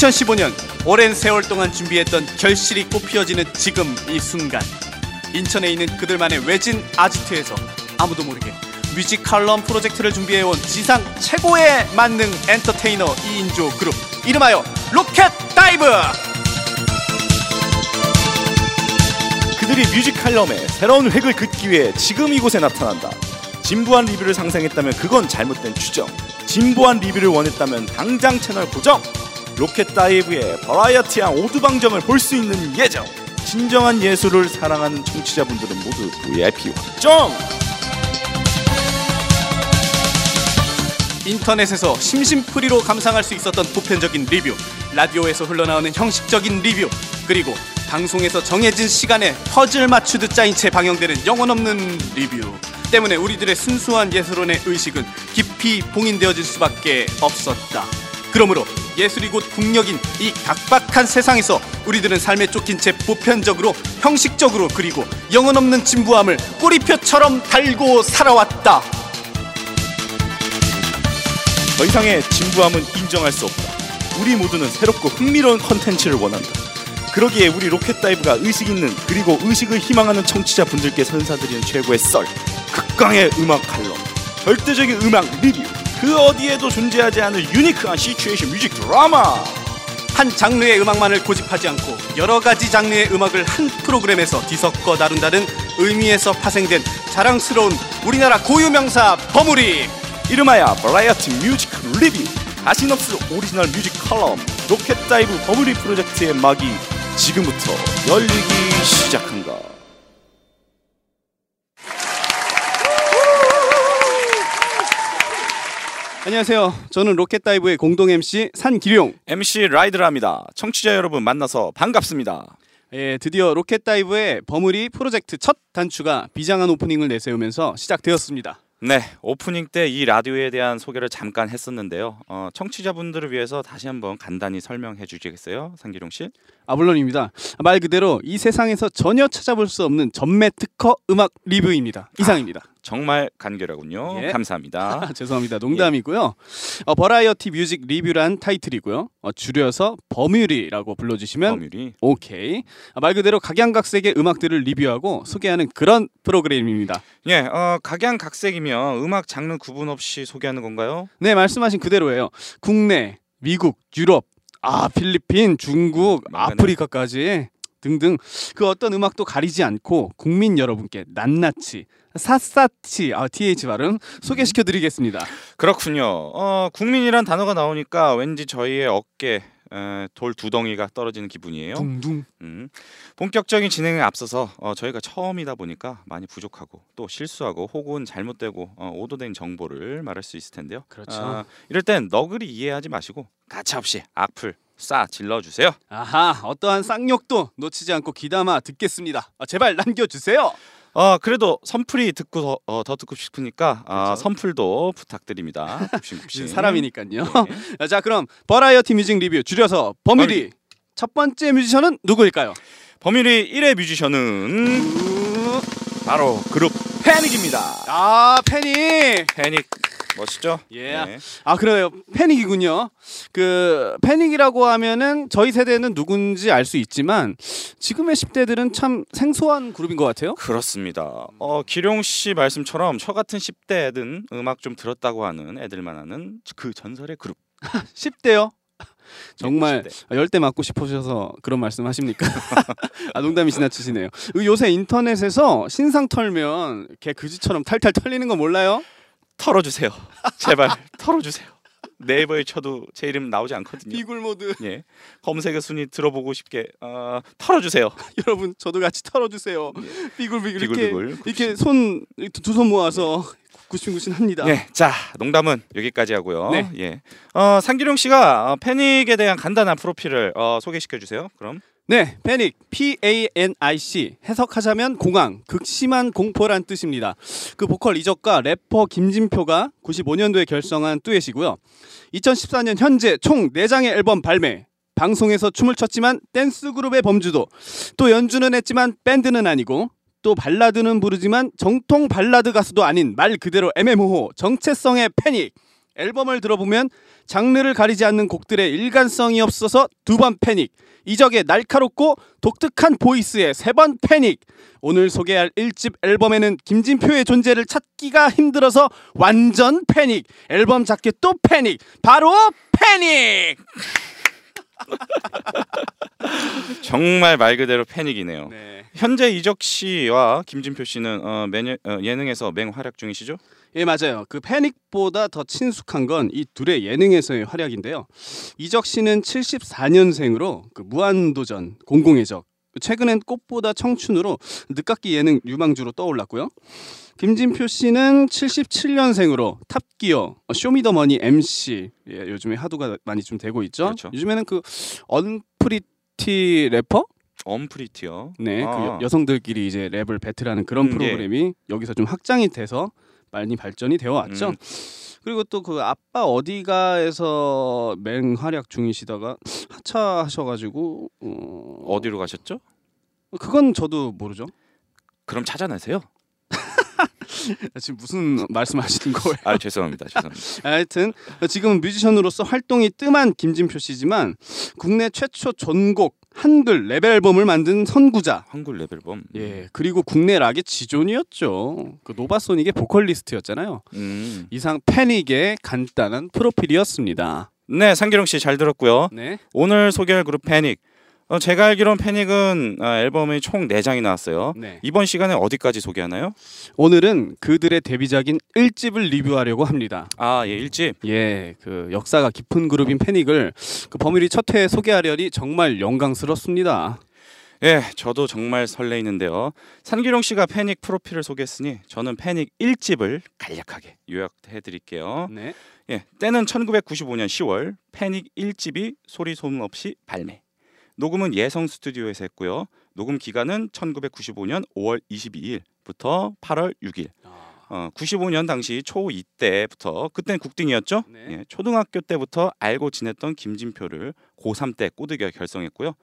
2015년 오랜 세월 동안 준비했던 결실이 꽃피어지는 지금 이 순간 인천에 있는 그들만의 외진 아지트에서 아무도 모르게 music 칼럼 프로젝트를 준비해온 지상 최고의 만능 엔터테이너 2인조 그룹 이름하여 로켓 다이브 그들이 music 칼럼에 새로운 획을 긋기 위해 지금 이곳에 나타난다. 진부한 리뷰를 상상했다면 그건 잘못된 추정. 진부한 리뷰를 원했다면 당장 채널 고정. 로켓 다이브의 버라이어티한 오두방정을 볼 수 있는 예정. 진정한 예술을 사랑하는 청취자분들은 모두 VIP 확정. 인터넷에서 심심풀이로 감상할 수 있었던 보편적인 리뷰 라디오에서 흘러나오는 형식적인 리뷰 그리고 방송에서 정해진 시간에 퍼즐 맞추듯 짜인 채 방영되는 영혼 없는 리뷰 때문에 우리들의 순수한 예술원의 의식은 깊이 봉인되어질 수밖에 없었다. 그러므로 예술이 곧 국력인 이 각박한 세상에서 우리들은 삶에 쫓긴 채 보편적으로 형식적으로 그리고 영혼 없는 진부함을 꼬리표처럼 달고 살아왔다. 더 이상의 진부함은 인정할 수 없다. 우리 모두는 새롭고 흥미로운 컨텐츠를 원한다. 그러기에 우리 로켓 다이브가 의식 있는 그리고 의식을 희망하는 청취자 분들께 선사드리는 최고의 썰, 극강의 음악 칼럼, 절대적인 음악 리뷰, 그 어디에도 존재하지 않을 유니크한 situation music 드라마. 한 장르의 음악만을 고집하지 않고 여러 가지 장르의 음악을 한 프로그램에서 뒤섞어 다룬다는 의미에서 파생된 자랑스러운 우리나라 고유 명사 버무리 이름하여 variety music review 아시놉스 오리지널 music 칼럼 로켓 다이브 버뮤리 프로젝트의 막이 지금부터 열리기 시작한다. 안녕하세요. 저는 로켓다이브의 공동 MC 상기룡. MC 라이드랍니다. 청취자 여러분 만나서 반갑습니다. 예, 드디어 로켓다이브의 버뮤리 프로젝트 첫 단추가 비장한 오프닝을 내세우면서 시작되었습니다. 네, 오프닝 때 이 라디오에 대한 소개를 잠깐 했었는데요. 어, 청취자분들을 위해서 다시 한번 간단히 설명해 주시겠어요, 상기룡 씨? 아 물론입니다. 말 그대로 이 세상에서 전혀 찾아볼 수 없는 전매 특허 음악 리뷰입니다. 이상입니다. 정말 간결하군요. 예. 감사합니다. 아, 죄송합니다. 농담이고요. 어, variety music review란 타이틀이고요. 어, 줄여서 버뮤리라고 불러주시면 버뮤리 오케이. 아, 말 그대로 각양각색의 음악들을 리뷰하고 소개하는 그런 프로그램입니다. 예, 어, 각양각색이면 음악 장르 구분 없이 소개하는 건가요? 네, 말씀하신 그대로예요. 국내, 미국, 유럽, 아 필리핀, 중국. 아프리카까지 등등 그 어떤 음악도 가리지 않고 국민 여러분께 낱낱이 샅샅이 아 TH 발음 소개시켜 드리겠습니다. 그렇군요. 어, 국민이란 단어가 나오니까 왠지 저희의 어깨 에, 돌 두덩이가 떨어지는 기분이에요. 둥둥. 음. 본격적인 진행에 앞서서 어, 저희가 처음이다 보니까 많이 부족하고 또 실수하고 혹은 잘못되고 어, 오도된 정보를 말할 수 있을 텐데요. 그렇죠. 아, 이럴 땐 너그리 이해하지 마시고 가차없이 악플 쏴 질러 주세요. 아하 어떠한 쌍욕도 놓치지 않고 귀담아 듣겠습니다. 아, 제발 남겨주세요. 어, 그래도 선풀이 듣고 더, 어, 더 듣고 싶으니까 아, 그렇죠. 선풀도 부탁드립니다. 굽신굽신. 사람이니까요. 네. 자 그럼 버라이어티 뮤직 리뷰 줄여서 버뮤리 첫 번째 뮤지션은 누구일까요? 버뮤리 1회 뮤지션은 바로 그룹 패닉입니다. 아 패닉. 패닉 멋있죠? 예. 네. 아 그래요. 패닉이군요. 그 패닉이라고 하면은 저희 세대는 누군지 알 수 있지만 지금의 10대들은 참 생소한 그룹인 것 같아요. 그렇습니다. 어, 기룡 씨 말씀처럼 저 같은 10대든 음악 좀 들었다고 하는 애들만 하는 그 전설의 그룹. 10대요. 정말 10대. 열대 맞고 싶으셔서 그런 말씀 하십니까? 아 농담이 지나치시네요. 그 요새 인터넷에서 신상 털면 개 그지처럼 탈탈 털리는 거 몰라요? 털어주세요. 제발 털어주세요. 네이버에 쳐도 제 이름 나오지 않거든요. 비굴 모드. 예, 검색의 순위 들어보고 싶게 어, 털어주세요. 여러분 저도 같이 털어주세요. 비굴 비굴 이렇게 비굴비굴. 이렇게 손 두 손 모아서 구신구신합니다. 예, 자 농담은 여기까지 하고요. 네. 예, 어, 상기룡 씨가 어, 패닉에 대한 간단한 프로필을 어, 소개시켜 주세요. 그럼 네, 패닉 P A N I C 해석하자면 공황, 극심한 공포란 뜻입니다. 그 보컬 이적과 래퍼 김진표가 95년도에 결성한 듀엣이고요. 2014년 현재 총 4장의 앨범 발매. 방송에서 춤을 췄지만 댄스 그룹의 범주도 또 연주는 했지만 밴드는 아니고 또 발라드는 부르지만 정통 발라드 가수도 아닌 말 그대로 애매모호 정체성의 패닉 앨범을 들어보면 장르를 가리지 않는 곡들의 일관성이 없어서 두 번 패닉. 이적의 날카롭고 독특한 voice에 세 번 패닉. 오늘 소개할 1집 앨범에는 김진표의 존재를 찾기가 힘들어서 완전 패닉. 앨범 자켓 또 패닉. 바로 패닉. 정말 말 그대로 패닉이네요. 네. 현재 이적 씨와 김진표 씨는 어, 매년, 어, 예능에서 맹활약 중이시죠? 예 맞아요. 그 패닉보다 더 친숙한 건 이 둘의 예능에서의 활약인데요. 이적 씨는 74년생으로 그 무한도전 공공의 적 최근엔 꽃보다 청춘으로 늦깎이 예능 유망주로 떠올랐고요. 김진표 씨는 77년생으로 탑기어 어, 쇼미더머니 MC 예, 요즘에 화두가 많이 좀 되고 있죠. 그렇죠. 요즘에는 그 언프리티 래퍼 언프리티요. 네, 아. 그 여- 여성들끼리 이제 랩을 battle하는 그런 음, 예. 프로그램이 여기서 좀 확장이 돼서 많이 발전이 되어 왔죠. 음. 그리고 또 그 아빠 어디가에서 맹활약 중이시다가 하차하셔가지고 어... 어디로 가셨죠? 그건 저도 모르죠. 그럼 찾아내세요. 지금 무슨 말씀하시는 거예요? 아 죄송합니다. 죄송합니다. 하여튼 지금은 뮤지션으로서 활동이 뜸한 김진표 씨지만 국내 최초 전곡 한글 랩 앨범을 만든 선구자. 한글 랩 앨범. 예 그리고 국내 락의 지존이었죠. 그 노바소닉의 보컬리스트였잖아요. 음. 이상 패닉의 간단한 프로필이었습니다. 네, 상기룡 씨 잘 들었고요. 네. 오늘 소개할 그룹 패닉. 어, 제가 알기로는 패닉은 아, 앨범이 총 4장이 나왔어요. 네. 이번 시간에 어디까지 소개하나요? 오늘은 그들의 데뷔작인 1집을 리뷰하려고 합니다. 아, 예, 1집. 예, 그 역사가 깊은 그룹인 패닉을 그 범일이 첫 회에 소개하려니 정말 영광스럽습니다. 예, 저도 정말 설레이는데요. 산기룡 씨가 패닉 프로필을 소개했으니 저는 패닉 1집을 간략하게 요약해 드릴게요. 네. 예, 때는 1995년 10월 패닉 1집이 소리 소문 없이 발매. 녹음은 예성 스튜디오에서 했고요. 녹음 기간은 1995년 5월 22일부터 8월 6일. 어, 95년 당시 초2 때부터 그땐 국딩이었죠. 네. 예, 초등학교 때부터 알고 지냈던 김진표를 고3 때 꼬드겨 결성했고요.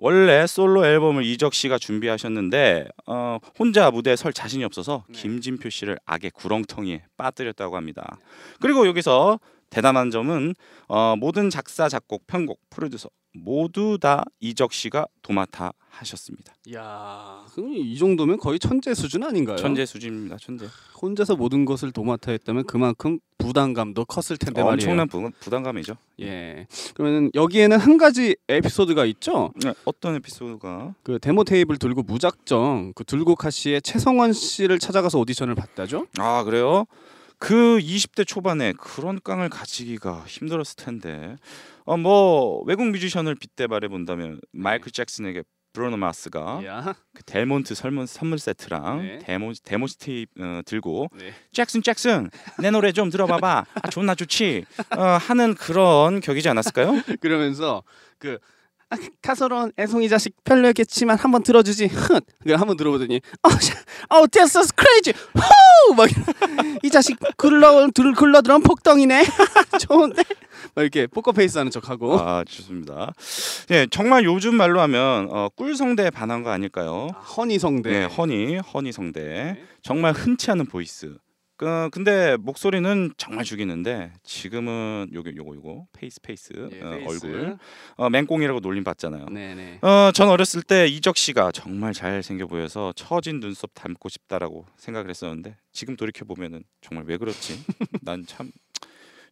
원래 솔로 앨범을 이적 씨가 준비하셨는데 어, 혼자 무대에 설 자신이 없어서 네. 김진표 씨를 악의 구렁텅이에 빠뜨렸다고 합니다. 그리고 여기서 대단한 점은 어, 모든 작사, 작곡, 편곡, 프로듀서 모두 다 이적 씨가 도맡아 하셨습니다. 야, 그럼 이 정도면 거의 천재 수준 아닌가요? 천재 수준입니다. 천재. 혼자서 모든 것을 도맡아 했다면 그만큼 부담감도 컸을 텐데 말이에요. 엄청난 부, 부담감이죠. 예. 그러면 여기에는 한 가지 에피소드가 있죠. 네, 어떤 에피소드가 그 데모 테이블 들고 무작정 그 들고카 씨의 최성원 씨를 찾아가서 오디션을 봤다죠. 아 그래요? 그 20대 초반에 그런 깡을 가지기가 힘들었을 텐데 어 뭐 외국 뮤지션을 빗대 말해 본다면 마이클 잭슨에게 브루노 마스가 야. 그 델몬트 설문 선물 세트랑 네. 데모 데모 테이프 어, 들고 네. 잭슨 잭슨 내 노래 좀 들어봐봐 아, 존나 좋지 어, 하는 그런 격이지 않았을까요? 그러면서 그 아, 가소로운 애송이 자식 별로였겠지만 한번 들어주지. 훗. 그걸 한번 들어보더니 어, 샤, 어, this is crazy. 후! 막이 자식 굴러 들 굴러 들어온 복덩이네. 좋은데. 막 이렇게 포커페이스 하는 척하고. 아 좋습니다. 예 정말 요즘 말로 하면 어, 꿀성대에 반한 거 아닐까요? honey성대. 네, honey, honey 성대. 정말 흔치 않은 voice. 그 근데 목소리는 정말 죽이는데 지금은 요거 요거 요거 face face 예, 어, face. 얼굴 어, 맹꽁이라고 놀림 받잖아요. 네네. 어, 전 어렸을 때 이적 씨가 정말 잘 생겨 보여서 처진 눈썹 닮고 싶다라고 생각을 했었는데 지금 돌이켜 보면은 정말 왜 그렇지? 난 참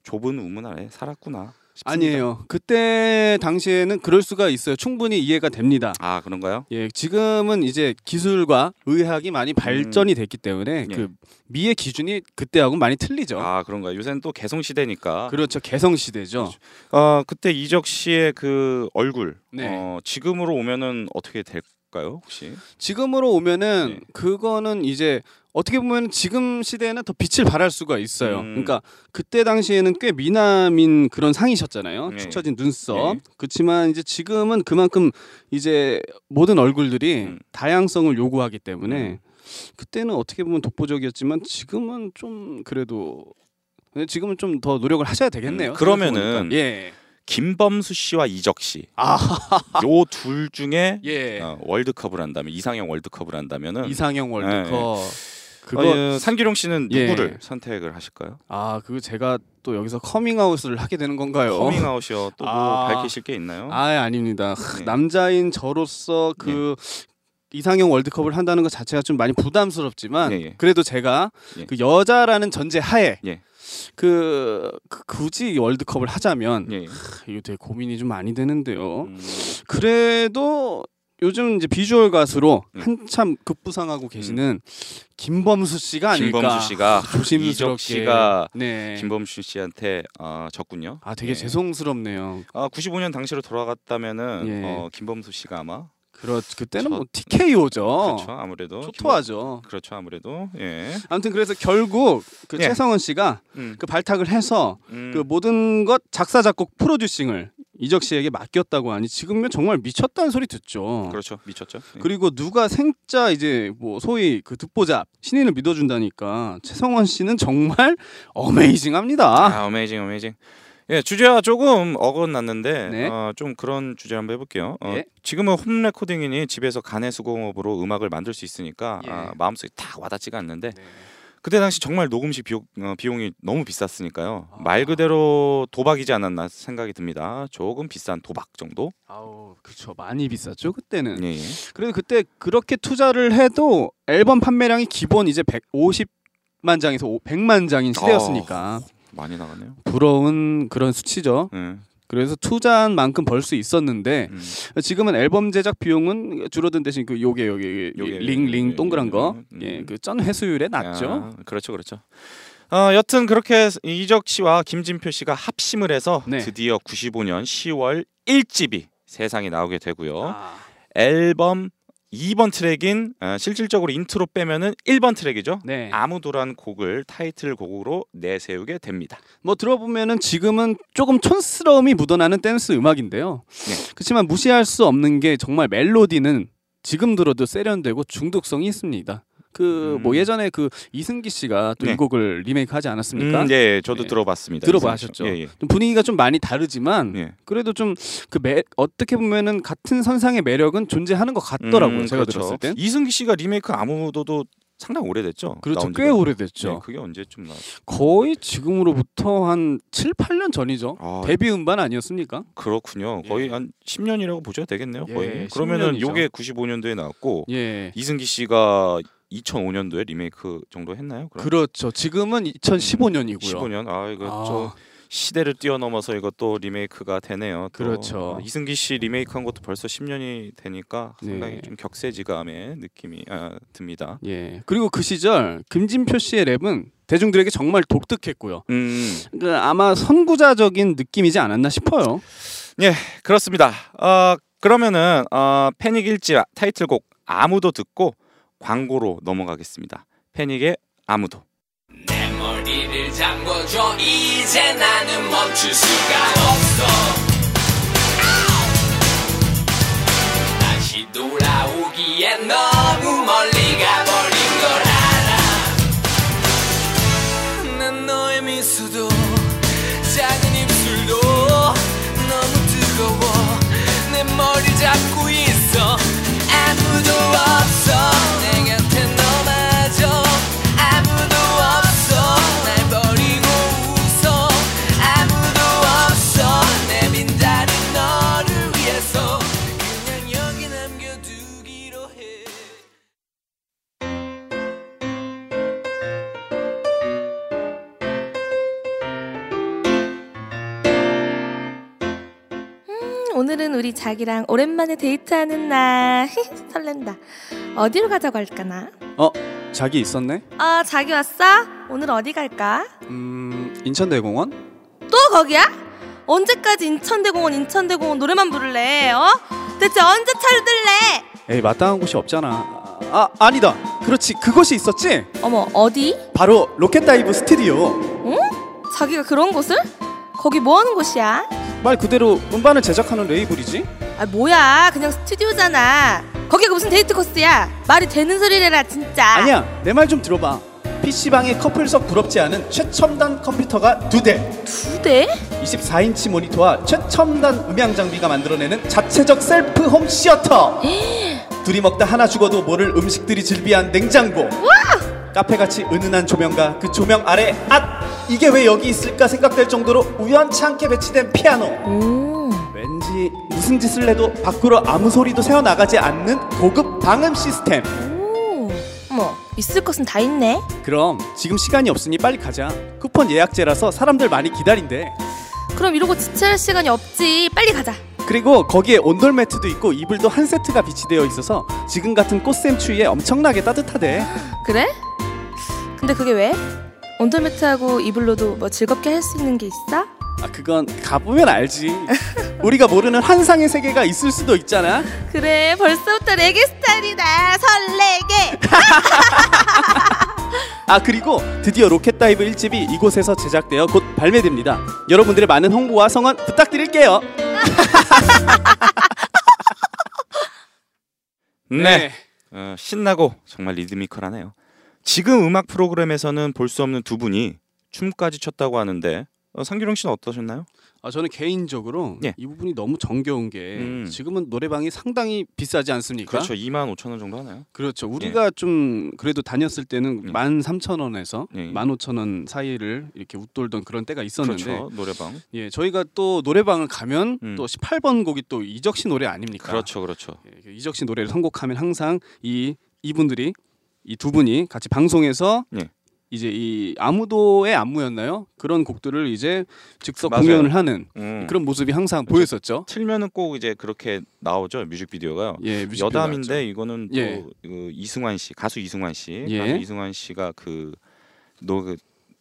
좁은 우물 아래 살았구나. 싶습니다. 아니에요. 그때 당시에는 그럴 수가 있어요. 충분히 이해가 됩니다. 아 그런가요? 예, 지금은 이제 기술과 의학이 많이 발전이 됐기 때문에 예. 그 미의 기준이 그때하고 많이 틀리죠. 아 그런가요? 요새는 또 개성 시대니까. 그렇죠. 개성 시대죠. 어 그때 이적 씨의 그 얼굴 네. 어, 지금으로 오면은 어떻게 될 까요 혹시? 지금으로 오면은 네. 그거는 이제 어떻게 보면 지금 시대에는 더 빛을 발할 수가 있어요. 음. 그러니까 그때 당시에는 꽤 미남인 그런 상이셨잖아요. 네. 축 처진 눈썹. 네. 그렇지만 이제 지금은 그만큼 이제 모든 얼굴들이 음. 다양성을 요구하기 때문에 음. 그때는 어떻게 보면 독보적이었지만 지금은 좀 그래도 지금은 좀 더 노력을 하셔야 되겠네요. 음, 그러면은. 예. 김범수 씨와 이적 씨. 아, 요 둘 중에 예. 어, 월드컵을 한다면 이상형 월드컵을 한다면은 이상형 월드컵. 그거 어, 예, 산기룡 씨는 예. 누구를 선택을 하실까요? 아 그거 제가 또 여기서 커밍아웃을 하게 되는 건가요? 커밍아웃이요. 또뭐 아. 밝히실 게 있나요? 아 아닙니다. 크, 네. 남자인 저로서 그 이상형 월드컵을 한다는 것 자체가 좀 많이 부담스럽지만 예, 예. 그래도 제가 예. 그 여자라는 전제 하에 예. 그, 그 굳이 월드컵을 하자면 예. 크, 이거 되게 고민이 좀 많이 되는데요. 음, 그래도 요즘 이제 비주얼 가수로 음. 한참 급부상하고 계시는 김범수 씨가 아닐까. 김범수 씨가 조심스럽게. 이적 씨가 네. 김범수 씨한테 어, 졌군요. 아 되게 예. 죄송스럽네요. 아 95년 당시로 돌아갔다면은 예. 어, 김범수 씨가 아마 그렇 그때는 저- 뭐 TKO죠. 그렇죠 아무래도 초토하죠. 김범- 그렇죠 아무래도 예. 아무튼 그래서 결국 그 예. 최성원 씨가 음, 그 발탁을 해서 음, 그 모든 것 작사 작곡 프로듀싱을 이적 씨에게 맡겼다고 하니 지금은 정말 미쳤다는 소리 듣죠. 그렇죠 미쳤죠. 예. 그리고 누가 생짜 이제 뭐 소위 그 듣보잡 신인을 믿어준다니까 최성원 씨는 정말 amazing합니다. 아 amazing amazing. 예 주제와 조금 어긋났는데 네. 어, 좀 그런 주제 한번 해볼게요. 어, 예. 지금은 home recording이니 집에서 가내 수공업으로 음악을 만들 수 있으니까 예. 아, 마음속에 딱 와닿지가 않는데 네. 그때 당시 정말 녹음실 비용, 어, 비용이 너무 비쌌으니까요. 아. 말 그대로 도박이지 않았나 생각이 듭니다. 조금 비싼 도박 정도. 아우 그쵸 많이 비쌌죠 그때는. 예, 예. 그래도 그때 그렇게 투자를 해도 앨범 판매량이 기본 이제 150만 장에서 100만 장인 시대였으니까 많이 나갔네요. 부러운 그런 수치죠. 예. 그래서 투자한 만큼 벌 수 있었는데 음. 지금은 앨범 제작 비용은 줄어든 대신 그 요게 요게 링링 예, 동그란 예, 거, 음. 예, 그전 회수율에 낮죠. 아, 그렇죠, 그렇죠. 어, 여튼 그렇게 이적 씨와 김진표 씨가 합심을 해서 네. 드디어 95년 10월 1집이 세상에 나오게 되고요. 아, 앨범 2번 트랙인 어, 실질적으로 인트로 빼면은 1번 트랙이죠. 네. 아무도란 곡을 타이틀 곡으로 내세우게 됩니다. 뭐 들어보면은 지금은 조금 촌스러움이 묻어나는 댄스 음악인데요. 네. 그렇지만 무시할 수 없는 게 정말 멜로디는 지금 들어도 세련되고 중독성이 있습니다. 그뭐 음. 예전에 그 이승기 씨가 또이 네. 곡을 리메이크하지 않았습니까? 음, 예, 저도 네. 들어봤습니다. 들어보셨죠? 예, 예. 좀 분위기가 좀 많이 다르지만 예. 그래도 좀 그 어떻게 보면은 같은 선상의 매력은 존재하는 것 같더라고요. 음, 제가 그렇죠. 들었을 땐. 이승기 씨가 리메이크 아무도도 상당히 오래됐죠. 그렇죠. 꽤. 오래됐죠. 네, 그게 언제쯤 나? 거의 지금으로부터 한 7, 8년 전이죠. 아, 데뷔 음반 아니었습니까? 그렇군요. 예. 거의 한 10년이라고 보셔도 되겠네요. 예, 거의. 그러면은 10년이죠. 요게 95년도에 나왔고 예. 이승기 씨가 2005년도에 리메이크 정도 했나요? 그럼? 그렇죠. 지금은 2015년이고요. 15년. 아 이거 아, 저 시대를 뛰어넘어서 이것도 리메이크가 되네요. 또. 그렇죠. 어, 이승기 씨 리메이크한 것도 벌써 10년이 되니까 상당히 네. 좀 격세지감의 느낌이 아, 듭니다. 예. 그리고 그 시절 김진표 씨의 랩은 대중들에게 정말 독특했고요. 음, 그 아마 선구자적인 느낌이지 않았나 싶어요. 그렇습니다. 어, 그러면은 어, 패닉 일집 타이틀곡 아무도 듣고 광고로 넘어가겠습니다. 패닉의 아무도. 돌아오기엔 너무 멀리 가버린 걸 알아 난 너의 미소도 작은 입술도 너무 뜨거워 내 머리 잡고 자기랑 오랜만에 데이트하는 날 설렌다 어디로 가자고 할까나 자기 있었네? 아 자기 왔어? 오늘 어디 갈까? 음, 인천대공원? 또 거기야? 언제까지 인천대공원 인천대공원 노래만 부를래 어? 대체 언제 차를 들래? 에이, 마땅한 곳이 없잖아. 아, 아니다. 그렇지. 그곳이 있었지? 어머 어디? 바로 로켓다이브 스튜디오. 자기가 그런 곳을? 거기 뭐 하는 곳이야? 말 그대로 음반을 제작하는 레이블이지? 아 뭐야 그냥 스튜디오잖아 거기가 무슨 데이트 코스야 말이 되는 소리를 해라 진짜 아니야. 내 말 좀 들어봐. PC방에 커플석 부럽지 않은 최첨단 컴퓨터가 두 대. 두 대? 24인치 모니터와 최첨단 음향 장비가 만들어내는 자체적 셀프 홈 시어터. 둘이 먹다 하나 죽어도 모를 음식들이 즐비한 냉장고. 카페같이 은은한 조명과 그 조명 아래 앗! 이게 왜 여기 있을까 생각될 정도로 우연찮게 배치된 피아노 오. 왠지 무슨 짓을 해도 밖으로 아무 소리도 새어나가지 않는 고급 방음 시스템 오. 어머, 있을 것은 다 있네. 그럼 지금 시간이 없으니 빨리 가자 쿠폰 예약제라서 사람들 많이 기다린대 그럼 이러고 지체할 시간이 없지. 빨리 가자. 그리고 거기에 온돌 매트도 있고 이불도 한 세트가 비치되어 있어서 지금 같은 꽃샘 추위에 엄청나게 따뜻하대 그래? 근데 그게 왜? 온돌 매트하고 이불로도 뭐 즐겁게 할 수 있는 게 있어? 아 그건 가보면 알지 우리가 모르는 환상의 세계가 있을 수도 있잖아 그래, 벌써부터 레게 스타일이다. 설레게. 아 그리고 드디어 로켓 다이브 1집이 이곳에서 제작되어 곧 발매됩니다 여러분들의 많은 홍보와 성원 부탁드릴게요 네. 어, 신나고 정말 리드미컬하네요. 지금 음악 프로그램에서는 볼 수 없는 두 분이 춤까지 췄다고 하는데 어, 상규령 씨는 어떠셨나요? 아, 저는 개인적으로 예. 이 부분이 너무 정겨운 게 음. 지금은 노래방이 상당히 비싸지 않습니까? 그렇죠. 2만 5천 원 정도 하나요? 그렇죠. 우리가 좀 그래도 다녔을 때는 음. 만 삼천 원에서 예. 만 오천 원 사이를 이렇게 웃돌던 그런 때가 있었는데 그렇죠. 노래방. 예, 저희가 또 노래방을 가면 음. 또 18번 곡이 또 이적 씨 노래 아닙니까? 그렇죠. 그렇죠. 예, 이적 씨 노래를 선곡하면 항상 이 이분들이 이 두 분이 같이 방송에서 예. 이제 이 아무도의 안무였나요? 그런 곡들을 이제 즉석 맞아요. 공연을 하는 음. 그런 모습이 항상 그렇죠. 보였었죠. 틀면은 꼭 이제 그렇게 나오죠. 뮤직비디오가요. 예, 뮤직비디오 여담인데 나왔죠. 이거는 예. 또그 이승환 씨 가수 이승환 씨 예. 가수 이승환 씨가 그 노 그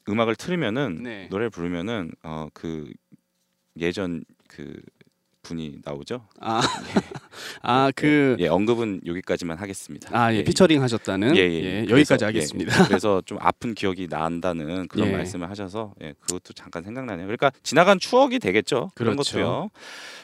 음악을 틀으면은 네. 노래를 부르면은 어 그 예전 그 분이 나오죠. 아, 아, 그, 예 언급은 여기까지만 하겠습니다. 아, 예, 피처링 하셨다는, 예, 예, 예, 예. 여기까지 그래서, 하겠습니다. 예, 그래서 좀 아픈 기억이 난다는 그런 예. 말씀을 하셔서 예, 그것도 잠깐 생각나네요. 그러니까 지나간 추억이 되겠죠. 그런 그렇죠. 것도요.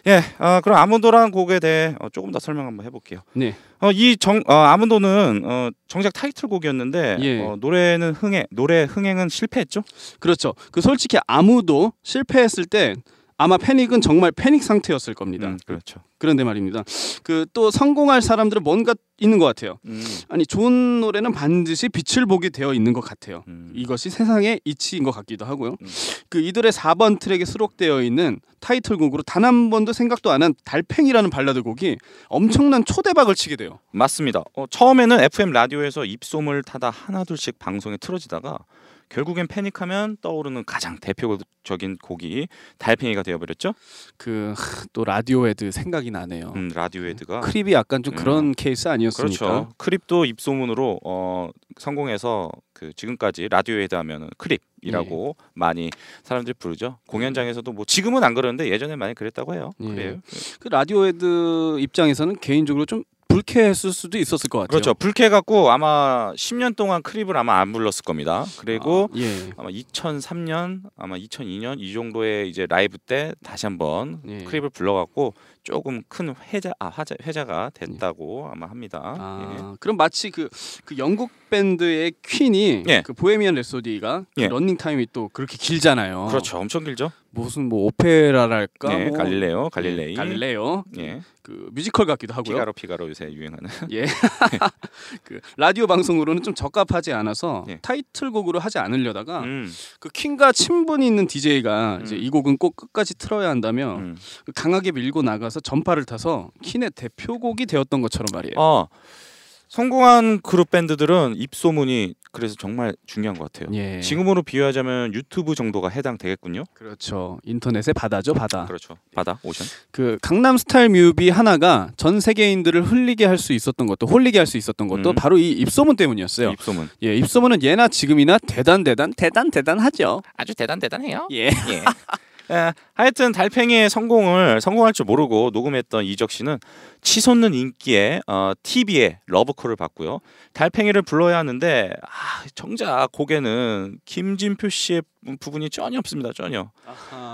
예, 어, 그럼 아문도라는 곡에 대해 어, 조금 더 설명 한번 해볼게요. 네, 어, 이정 어, 아문도는 어, 정작 타이틀곡이었는데 예. 어, 노래는 흥행 노래 흥행은 실패했죠. 그렇죠. 그 솔직히 아무도 실패했을 때 아마 패닉은 정말 패닉 상태였을 겁니다. 음, 그렇죠. 그런데 말입니다. 그 또 성공할 사람들은 뭔가 있는 것 같아요. 음, 아니 좋은 노래는 반드시 빛을 보게 되어 있는 것 같아요. 음. 이것이 세상의 이치인 것 같기도 하고요. 음. 그 이들의 4번 트랙에 수록되어 있는 타이틀곡으로 단 한 번도 생각도 안 한 달팽이라는 발라드 곡이 엄청난 초대박을 치게 돼요. 맞습니다. 어, 처음에는 FM 라디오에서 입소문을 타다 하나둘씩 방송에 틀어지다가 결국엔 패닉하면 떠오르는 가장 대표적인 곡이 달팽이가 되어버렸죠. 그 또 라디오헤드 생각이 나네요. 음, 라디오헤드가 Creep이 약간 좀 음. 그런 케이스 아니었습니까? 그렇죠. Creep도 입소문으로 어, 성공해서 그 지금까지 라디오헤드 하면은 Creep이라고 예. 많이 사람들이 부르죠. 공연장에서도 뭐 지금은 안 그러는데 예전에 많이 그랬다고 해요. 예. 그래요. 그 라디오헤드 입장에서는 개인적으로 좀 불쾌했을 수도 있었을 것 같아요. 그렇죠. 불쾌 갖고 아마 10년 동안 Creep을 아마 안 불렀을 겁니다. 그리고 아, 예. 아마 2003년, 아마 2002년 이 정도의 이제 라이브 때 다시 한번 예. Creep을 불러갖고 조금 큰 회자, 아 화자, 회자가 됐다고 아마 합니다. 아, 그럼 마치 그, 그 영국 밴드의 퀸이 예. 그 Bohemian Rhapsody가 그 예. 러닝 타임이 또 그렇게 길잖아요. 예. 그렇죠. 엄청 길죠. 무슨 뭐 오페라랄까? 네, 뭐, 갈릴레오, 갈릴레이, 예, 갈릴레오. 예, 그 뮤지컬 같기도 하고요. 피가로, 피가로 요새 유행하는. 예. 그 라디오 방송으로는 좀 적합하지 않아서 예. 타이틀곡으로 하지 않으려다가 음, 그 퀸과 친분이 있는 DJ가 이제 음. 이 곡은 꼭 끝까지 틀어야 한다며 음. 그 강하게 밀고 나가서 전파를 타서 퀸의 대표곡이 되었던 것처럼 말이에요. 어, 성공한 그룹 밴드들은 입소문이 그래서 정말 중요한 것 같아요. 예. 지금으로 비유하자면 유튜브 정도가 해당되겠군요. 그렇죠. 인터넷의 바다죠, 바다. 그렇죠. 바다, 오션. 그 강남 스타일 뮤비 하나가 전 세계인들을 흘리게 할 수 있었던 것도 홀리게 할 수 있었던 것도 음. 바로 이 입소문 때문이었어요. 입소문. 예, 입소문은 예나 지금이나 대단 대단 대단 대단하죠. 아주 대단 대단해요. 예. 예. 에, 하여튼 달팽이의 성공을 성공할 줄 모르고 녹음했던 이적 씨는 치솟는 인기에 어, TV에 러브콜을 받고요. 달팽이를 불러야 하는데 아, 정작 곡에는 김진표 씨의 부분이 전혀 없습니다. 전혀.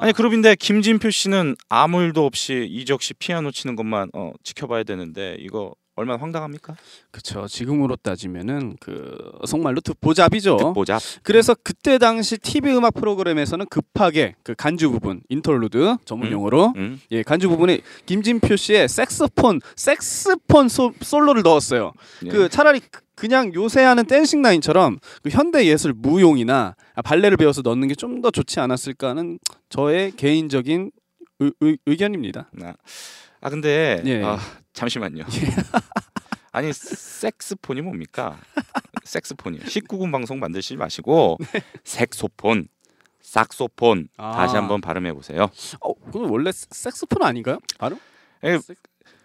아니 그룹인데 김진표 씨는 아무 일도 없이 이적 씨 피아노 치는 것만 어, 지켜봐야 되는데 이거 얼마나 황당합니까? 그렇죠. 지금으로 따지면은 그 속말로 듣보잡이죠. 보자. 그래서 그때 당시 TV 음악 프로그램에서는 급하게 그 간주 부분 인터루드 전문 음. 용어로 음. 예 간주 부분에 김진표 씨의 색스폰 색스폰 소, 솔로를 넣었어요. 예. 그 차라리 그- 그냥 요새 하는 댄싱 라인처럼 그 현대 예술 무용이나 아, 발레를 배워서 넣는 게 좀 더 좋지 않았을까 하는 저의 개인적인 의, 견입니다 아, 아 근데 예. 아, 잠시만요. 아니 섹스폰이 뭡니까? 섹스폰이요. 19금 방송 만드시지 마시고 색소폰, 삭소폰 아. 다시 한번 발음해 보세요. 어, 그건 원래 섹스폰 아닌가요? 바로? 예, 섹-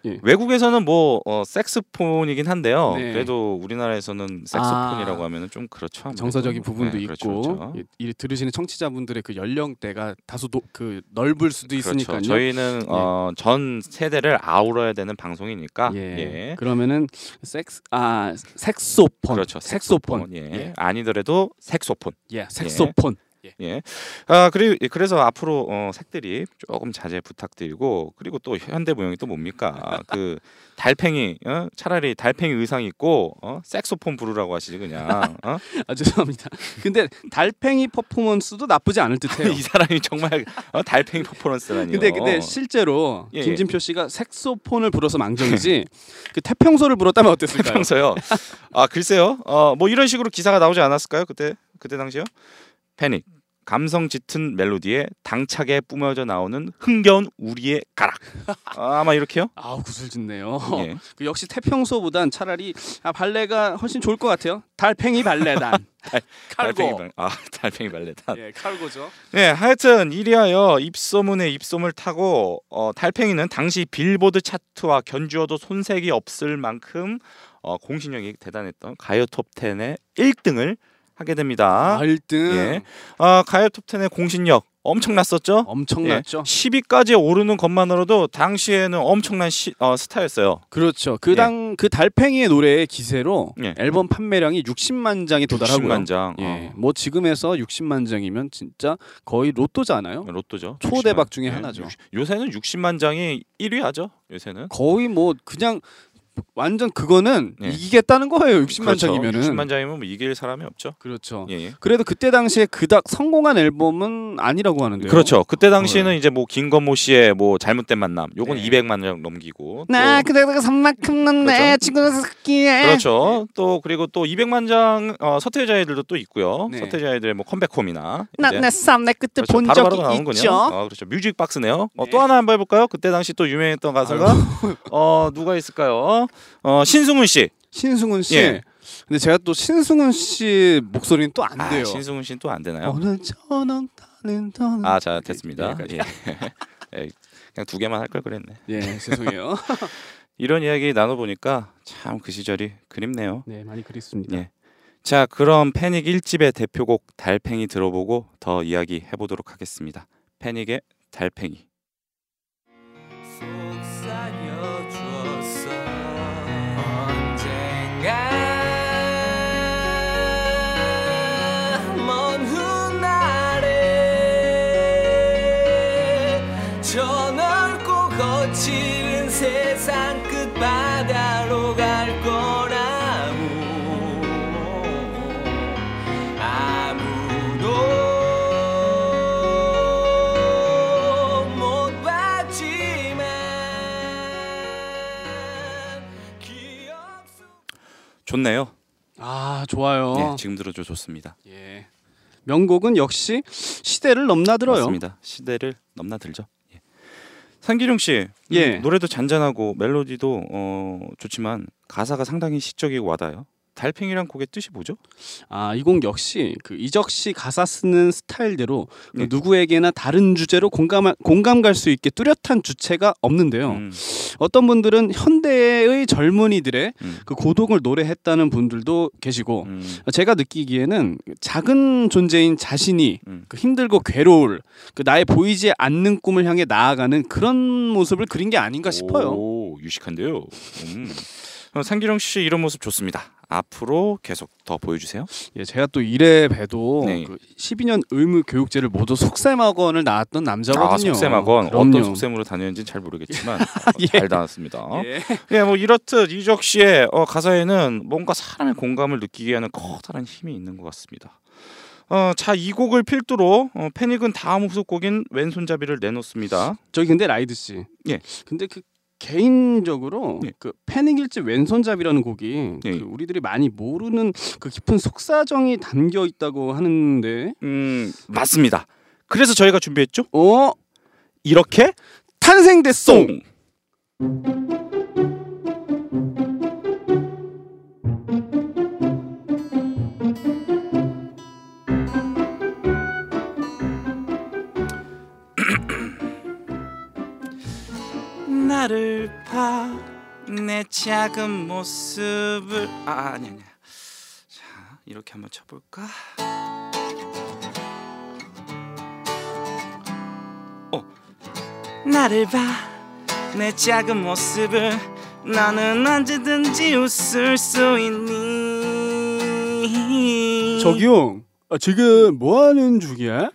예. 외국에서는 뭐 어, 섹스폰이긴 한데요. 네. 그래도 우리나라에서는 섹스폰이라고 하면은 좀 그렇죠. 아무래도. 정서적인 부분도 네, 있고 그렇죠, 그렇죠. 이, 이 들으시는 청취자분들의 그 연령대가 다소 노, 그 넓을 수도 있으니까요. 그렇죠. 저희는 어, 전 세대를 아우러야 되는 방송이니까 예. 예. 그러면은 섹스 아 색소폰 그렇죠. 색소폰 예. 예. 아니더라도 색소폰. 예 색소폰 예. 아 그리고 그래서 앞으로 어, 색들이 조금 자제 부탁드리고 그리고 또 현대 무용이 또 뭡니까? 그 달팽이 어? 차라리 달팽이 의상 입고 어? 색소폰 부르라고 하시지 그냥. 어? 아 죄송합니다. 근데 달팽이 퍼포먼스도 나쁘지 않을 듯해요. 이 사람이 정말 어? 달팽이 퍼포먼스라니요. 근데 근데 실제로 예, 예. 김진표 씨가 색소폰을 불어서 망정이지 그 태평소를 불었다면 어땠을까요? 평소요. 아 글쎄요. 어뭐 이런 식으로 기사가 나오지 않았을까요? 그때 그때 당시요? 패닉. 감성 짙은 멜로디에 당차게 뿜어져 나오는 흥겨운 우리의 가락. 아, 아마 이렇게요? 아우 구슬 짓네요. 예. 그 역시 태평소보단 차라리 아, 발레가 훨씬 좋을 것 같아요. 달팽이 발레단. 달팽이 칼고. 발. 아 달팽이 발레단. 예, 칼고죠. 네, 하여튼 이리하여 입소문에 입소문을 타고 어, 달팽이는 당시 빌보드 차트와 견주어도 손색이 없을 만큼 어, 공신력이 대단했던 가요 톱 10의 1등을 하게 됩니다. 아, 1등. 예. 아, 가요 톱 10의 공신력 엄청났었죠? 엄청났죠. 10위까지 오르는 것만으로도 당시에는 엄청난 시, 어, 스타였어요. 그렇죠. 그당 그 달팽이의 노래의 기세로 예. 앨범 판매량이 60만 장이 도달하고요. 60만 장. 예, 어, 뭐 지금에서 60만 장이면 진짜 거의 로또잖아요. 로또죠. 초대박 60만. 중에 하나죠. 요- 요새는 60만 장이 1위 하죠. 요새는. 거의 뭐 그냥 완전 그거는 예. 이기겠다는 거예요. 60만 그렇죠. 장이면은. 60만 장이면 뭐 이길 사람이 없죠. 그렇죠. 예, 예. 그래도 그때 당시에 그닥 성공한 앨범은 아니라고 하는데요. 그렇죠. 그때 당시에는 이제 뭐 김건모 씨의 뭐 잘못된 만남, 요건 네. 200만 장 넘기고. 나 또- 그대가 산만큼 난내. 친구를 사귀에 그렇죠. 또 그리고 또 200만 장 어, 서태지 아이들도 또 있고요. 네. 서태지 아이들의 뭐 컴백홈이나 나내쌈내 끝을 그렇죠. 본 바로바로 적이 나오는군요. 있죠. 어, 그렇죠. 뮤직박스네요. 어, 네. 또 하나 한번 해볼까요? 그때 당시 또 유명했던 가수가 어 누가 있을까요? 어 신승훈 씨. 신승훈 씨. 예. 근데 제가 또 신승훈 씨 목소리는 또안 아, 돼요. 신승훈 씨는 또 안 되나요? 어느 저녁 다는 더는 아, 자 됐습니다. 예. 예, 그냥 두 개만 할 걸 그랬네. 예, 죄송해요. 이런 이야기 나눠 보니까 참 그 시절이 그립네요. 네, 많이 그립습니다. 예. 자, 그럼 패닉 1집의 대표곡 달팽이 들어보고 더 이야기 해보도록 하겠습니다. 패닉의 달팽이. 거칠은 세상 끝바다로 갈 거라고 아무도 못 봤지만 기억 속 좋네요. 아, 좋아요. 예, 지금 들어줘 좋습니다. 예. 명곡은 역시 시대를 넘나들어요. 맞습니다. 시대를 넘나들죠. 예. 상기룡 씨, 예. 음, 노래도 잔잔하고 멜로디도 어, 좋지만 가사가 상당히 시적이고 와닿아요. 달팽이란 곡의 뜻이 뭐죠? 아, 이 곡 역시 그 이적 씨 가사 쓰는 스타일대로 그 네. 누구에게나 다른 주제로 공감 공감 갈 수 있게 뚜렷한 주체가 없는데요. 음, 어떤 분들은 현대의 젊은이들의 음. 그 고독을 노래했다는 분들도 계시고 음, 제가 느끼기에는 작은 존재인 자신이 음. 그 힘들고 괴로울 그 나의 보이지 않는 꿈을 향해 나아가는 그런 모습을 그린 게 아닌가 싶어요. 오, 유식한데요. 음. 어, 상기룡 씨 이런 모습 좋습니다. 앞으로 계속 더 보여주세요. 예, 제가 또 이래 봬도 네. 그 12년 의무 교육제를 모두 속셈학원을 나왔던 남자거든요. 아, 속셈학원 그럼요. 어떤 속셈으로 다녔는지는 잘 모르겠지만 어, 예. 잘 나왔습니다. 예. 예, 뭐 이렇듯 이적 씨의 어, 가사에는 뭔가 사람의 공감을 느끼게 하는 커다란 힘이 있는 것 같습니다. 어, 자, 이 곡을 필두로 어, 패닉은 다음 후속곡인 왼손잡이를 내놓습니다. 저기 근데 라이드 씨. 예. 근데 그 개인적으로 네. 그 패닉일지 왼손잡이라는 곡이 네. 그 우리들이 많이 모르는 그 깊은 속사정이 담겨 있다고 하는데 음 맞습니다. 그래서 저희가 준비했죠. 어 이렇게 탄생됐어. 송. 나를 봐 내 작은 모습을. 아 아니 아니야. 자 이렇게 한번 쳐볼까? 어. 나를 봐 내 작은 모습을. 너는 언제든지 웃을 수 있니? 저기요. 아, 지금 뭐 하는 중이야?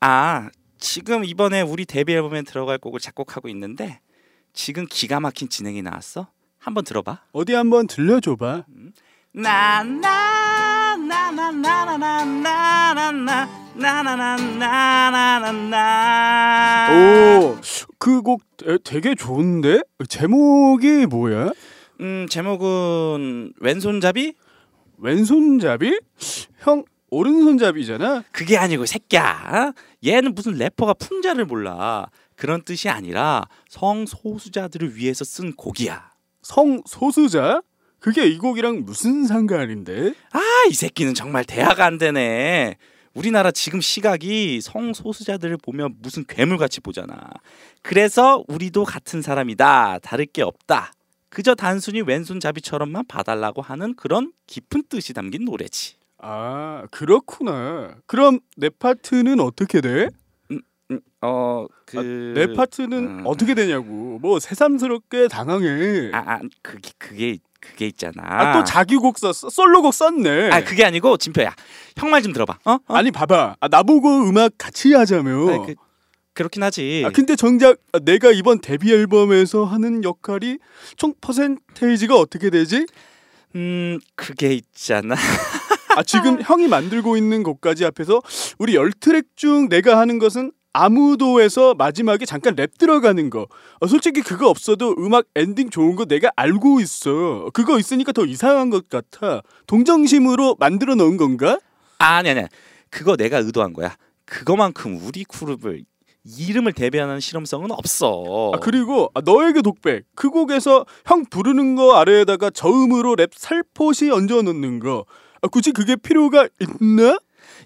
아 지금 이번에 우리 데뷔 앨범에 들어갈 곡을 작곡하고 있는데 지금 기가 막힌 진행이 나왔어 한번 들어봐 어디 한번 들려줘봐. 나나나나나나나나나나나나나 오, 그 곡 되게 좋은데? 제목이 뭐야? 음 제목은 왼손잡이 왼손잡이? 형 오른손잡이잖아. 그게 아니고 새끼야 얘는 무슨 래퍼가 풍자를 몰라 그런 뜻이 아니라 성소수자들을 위해서 쓴 곡이야 성소수자? 그게 이 곡이랑 무슨 상관인데? 아 이 새끼는 정말 대화가 안 되네. 우리나라 지금 시각이 성소수자들을 보면 무슨 괴물같이 보잖아. 그래서 우리도 같은 사람이다. 다를 게 없다. 그저 단순히 왼손잡이처럼만 봐달라고 하는 그런 깊은 뜻이 담긴 노래지. 아, 그렇구나. 그럼 내 파트는 어떻게 돼? 음, 어, 그 아, 내 파트는 음. 어떻게 되냐고. 뭐 새삼스럽게 당황해. 아, 아, 그게 그게 그게 있잖아. 아, 또 자기 곡 썼어. 솔로곡 썼네. 아, 그게 아니고 진표야. 형 말 좀 들어봐. 어? 어? 아니 봐봐. 아, 나보고 음악 같이 하자며. 아니, 그, 그렇긴 하지. 아, 근데 정작 내가 이번 데뷔 앨범에서 하는 역할이 총 퍼센테이지가 어떻게 되지? 음, 그게 있잖아. 아, 지금 형이 만들고 있는 곡까지 앞에서 우리 열 트랙 중 내가 하는 것은 아무도에서 마지막에 잠깐 랩 들어가는 거. 어, 솔직히 그거 없어도 음악 엔딩 좋은 거 내가 알고 있어. 그거 있으니까 더 이상한 것 같아. 동정심으로 만들어 놓은 건가? 아니 아니 그거 내가 의도한 거야 그거만큼 우리 그룹을 이름을 대변하는 실험성은 없어 아, 그리고 아, 너에게 독백. 그 곡에서 형 부르는 거 아래에다가 저음으로 랩 살포시 얹어 놓는 거. 아, 굳이 그게 필요가 있나?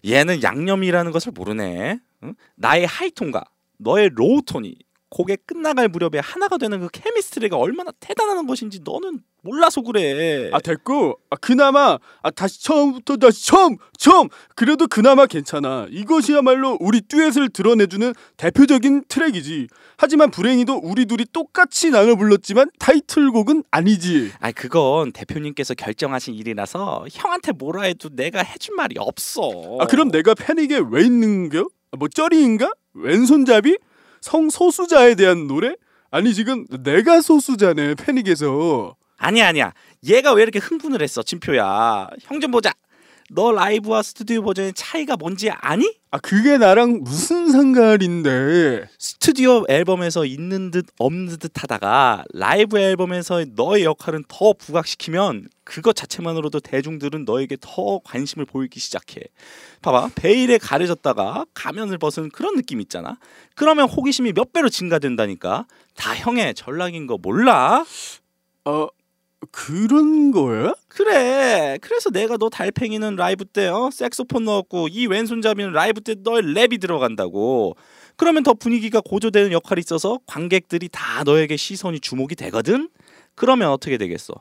얘는 양념이라는 것을 모르네 응? 나의 high tone과 너의 low tone이 곡에 끝나갈 무렵에 하나가 되는 그 chemistry가 얼마나 대단한 것인지 너는 몰라서 그래. 아 됐고. 아, 그나마 아, 다시 처음부터 다시 처음 처음. 그래도 그나마 괜찮아. 이것이야말로 우리 듀엣을 드러내주는 대표적인 트랙이지. 하지만 불행히도 우리 둘이 똑같이 나눠 불렀지만 타이틀곡은 아니지. 아 그건 대표님께서 결정하신 일이라서 형한테 뭐라 해도 내가 해줄 말이 없어. 아 그럼 내가 패닉에 왜 있는겨? 아, 뭐 쩌리인가? 왼손잡이? 성소수자에 대한 노래? 아니 지금 내가 소수자네 패닉에서 아니야 아니야 얘가 왜 이렇게 흥분을 했어 진표야 형 좀 보자 너 라이브와 스튜디오 버전의 차이가 뭔지 아니? 아 그게 나랑 무슨 상관인데 스튜디오 앨범에서 있는 듯 없는 듯 하다가 라이브 앨범에서의 너의 역할은 더 부각시키면 그것 자체만으로도 대중들은 너에게 더 관심을 보이기 시작해. 봐봐. 베일에 가려졌다가 가면을 벗은 그런 느낌 있잖아. 그러면 호기심이 몇 배로 증가된다니까. 다 형의 전락인 거 몰라? 어 그런 거야? 그래. 그래서 내가 너 달팽이는 라이브 때 어? 색소폰 넣었고 이 왼손잡이는 라이브 때 너의 랩이 들어간다고. 그러면 더 분위기가 고조되는 역할이 있어서 관객들이 다 너에게 시선이 주목이 되거든. 그러면 어떻게 되겠어?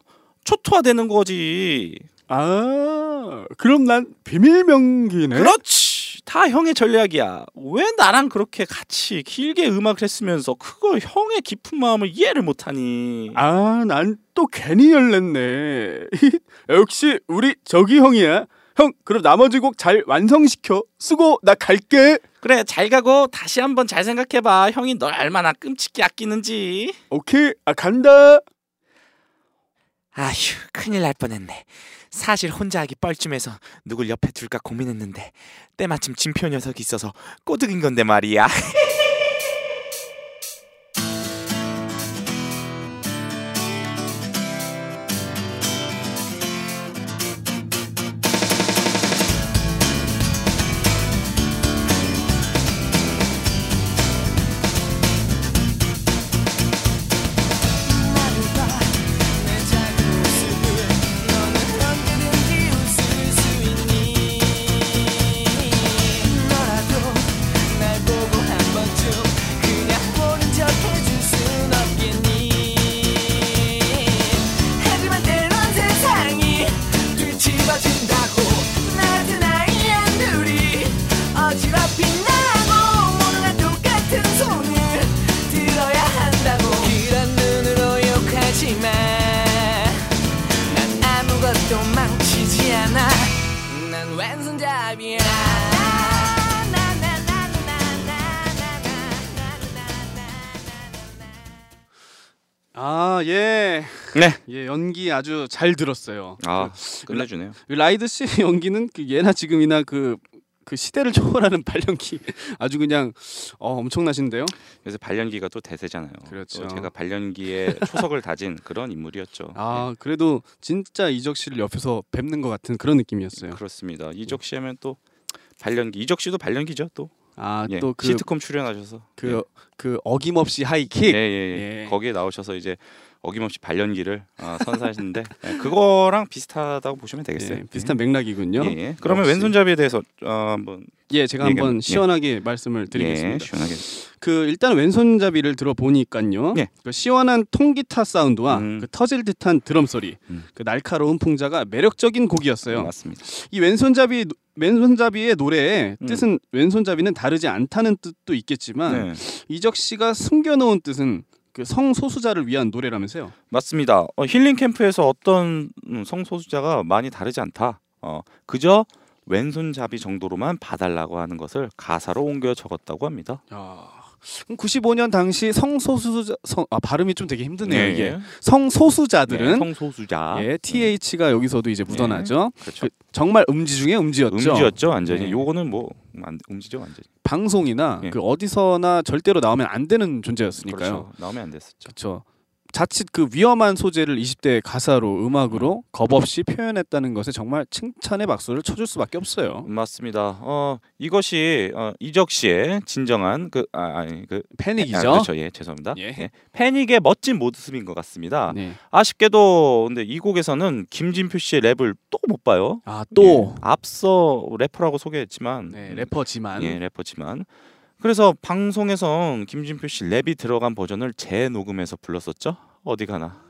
초토화되는 거지. 아 그럼 난 비밀 명기네. 그렇지. 다 형의 전략이야. 왜 나랑 그렇게 같이 길게 음악을 했으면서 그걸 형의 깊은 마음을 이해를 못하니? 아 난 또 괜히 열냈네. 역시 우리 저기 형이야. 형 그럼 나머지 곡 잘 완성시켜. 수고 나 갈게. 그래 잘 가고 다시 한번 잘 생각해봐. 형이 널 얼마나 끔찍히 아끼는지. 오케이 아 간다. 아휴 큰일 날 뻔했네 사실 혼자 하기 뻘쭘해서 누굴 옆에 둘까 고민했는데 때마침 진표 녀석이 있어서 꼬드긴 건데 말이야 아, 예. 네. 예, 연기 아주 잘 들었어요. 아 끝내주네요. 그 라이드 씨 연기는 그 예나 지금이나 그, 그 시대를 초월하는 발연기 아주 그냥 어, 엄청나신데요. 그래서 발연기가 또 대세잖아요. 그렇죠. 또 제가 발연기에 초석을 다진 그런 인물이었죠. 아, 그래도 진짜 이적 씨를 옆에서 뵙는 것 같은 그런 느낌이었어요. 네, 그렇습니다. 이적 씨 하면 또 발연기. 이적 씨도 발연기죠 또. 아, 예, 또그 시트콤 출연하셔서 그, 그 어김없이 하이킥. 예, 예, 예. 예. 거기에 나오셔서 이제 어김없이 발연기를 어, 선사하시는데 예, 그거랑 비슷하다고 보시면 되겠어요. 예, 비슷한 맥락이군요. 예, 예. 그러면 역시. 왼손잡이에 대해서 어, 한번 예, 제가 얘기- 한번 예. 시원하게 말씀을 드리겠습니다. 예, 시원하게. 그 일단 왼손잡이를 들어보니까요. 예. 그 시원한 통기타 사운드와 음. 그 터질 듯한 드럼 소리, 음. 그 날카로운 풍자가 매력적인 곡이었어요. 맞습니다. 이 왼손잡이 왼손잡이의 노래의 음. 뜻은 왼손잡이는 다르지 않다는 뜻도 있겠지만 네, 이적 씨가 숨겨놓은 뜻은 그 성소수자를 위한 노래라면서요. 맞습니다. 어, 힐링 캠프에서 어떤 음, 성소수자가 많이 다르지 않다. 어, 그저 왼손잡이 정도로만 봐달라고 하는 것을 가사로 옮겨 적었다고 합니다. 야. 95년 당시 성소수자 성, 아 발음이 좀 되게 힘드네요 네, 이게 네, 성소수자들은 성소수자. 예 TH가 여기서도 이제 묻어나죠. 그렇죠. 그 정말 음지 중에 음지였죠. 음지였죠, 완전히. 네. 요거는 뭐 안- 음지죠, 완전히. 방송이나 예. 그 어디서나 절대로 나오면 안 되는 존재였으니까요. 그렇죠. 나오면 안 됐었죠. 그렇죠. 자칫 그 위험한 소재를 20대 가사로 음악으로 겁 없이 표현했다는 것에 정말 칭찬의 박수를 쳐줄 수밖에 없어요. 맞습니다. 어 이것이 어, 이적 씨의 진정한 그 아, 아니 그 패닉이죠. 아, 그렇죠. 예, 죄송합니다. 예. 예. 패닉의 멋진 모습인 것 같습니다. 네. 아쉽게도 근데 이 곡에서는 김진표 씨의 랩을 또 못 봐요. 아또 예, 앞서 래퍼라고 소개했지만 네, 음, 래퍼지만 예, 래퍼지만 그래서 방송에선 김진표 씨 랩이 들어간 버전을 재녹음해서 불렀었죠. 어디 가나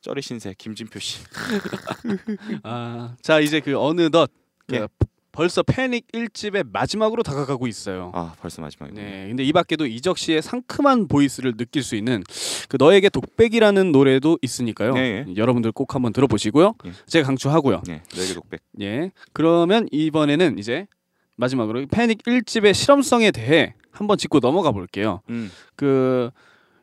쩌리 신세 김진표 씨. 아, 자 이제 그 어느덧 그 예. 벌써 패닉 1집의 마지막으로 다가가고 있어요. 아 벌써 마지막이네. 네, 근데 이 밖에도 이적 씨의 상큼한 보이스를 느낄 수 있는 그 너에게 독백이라는 노래도 있으니까요. 네, 여러분들 꼭 한번 들어보시고요. 예. 제가 강추하고요. 네, 너에게 독백. 예. 그러면 이번에는 이제 마지막으로 패닉 1집의 실험성에 대해 한번 짚고 넘어가 볼게요. 음, 그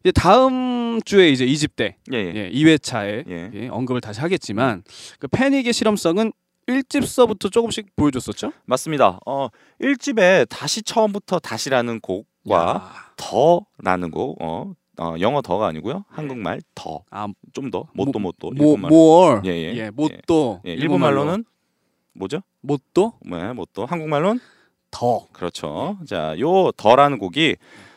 이제 다음 주에 이제 2집 때 예, 예. 예, 2회차에 예. 예, 언급을 다시 하겠지만 그 패닉의 실험성은 1집서부터 조금씩 보여줬었죠. 맞습니다. 어 1집에 다시 처음부터 다시라는 곡과 더라는 곡, 어, 어 영어 더가 아니고요, 한국말 더, 아, 좀 더, 못도 못도, 모, 일본말. more. 예, 예. 예, 못도. 예, 일본말로는 뭐죠? もっと 네, もっと. 한국말로는 더. 그렇죠. 자, 요 더라는 곡이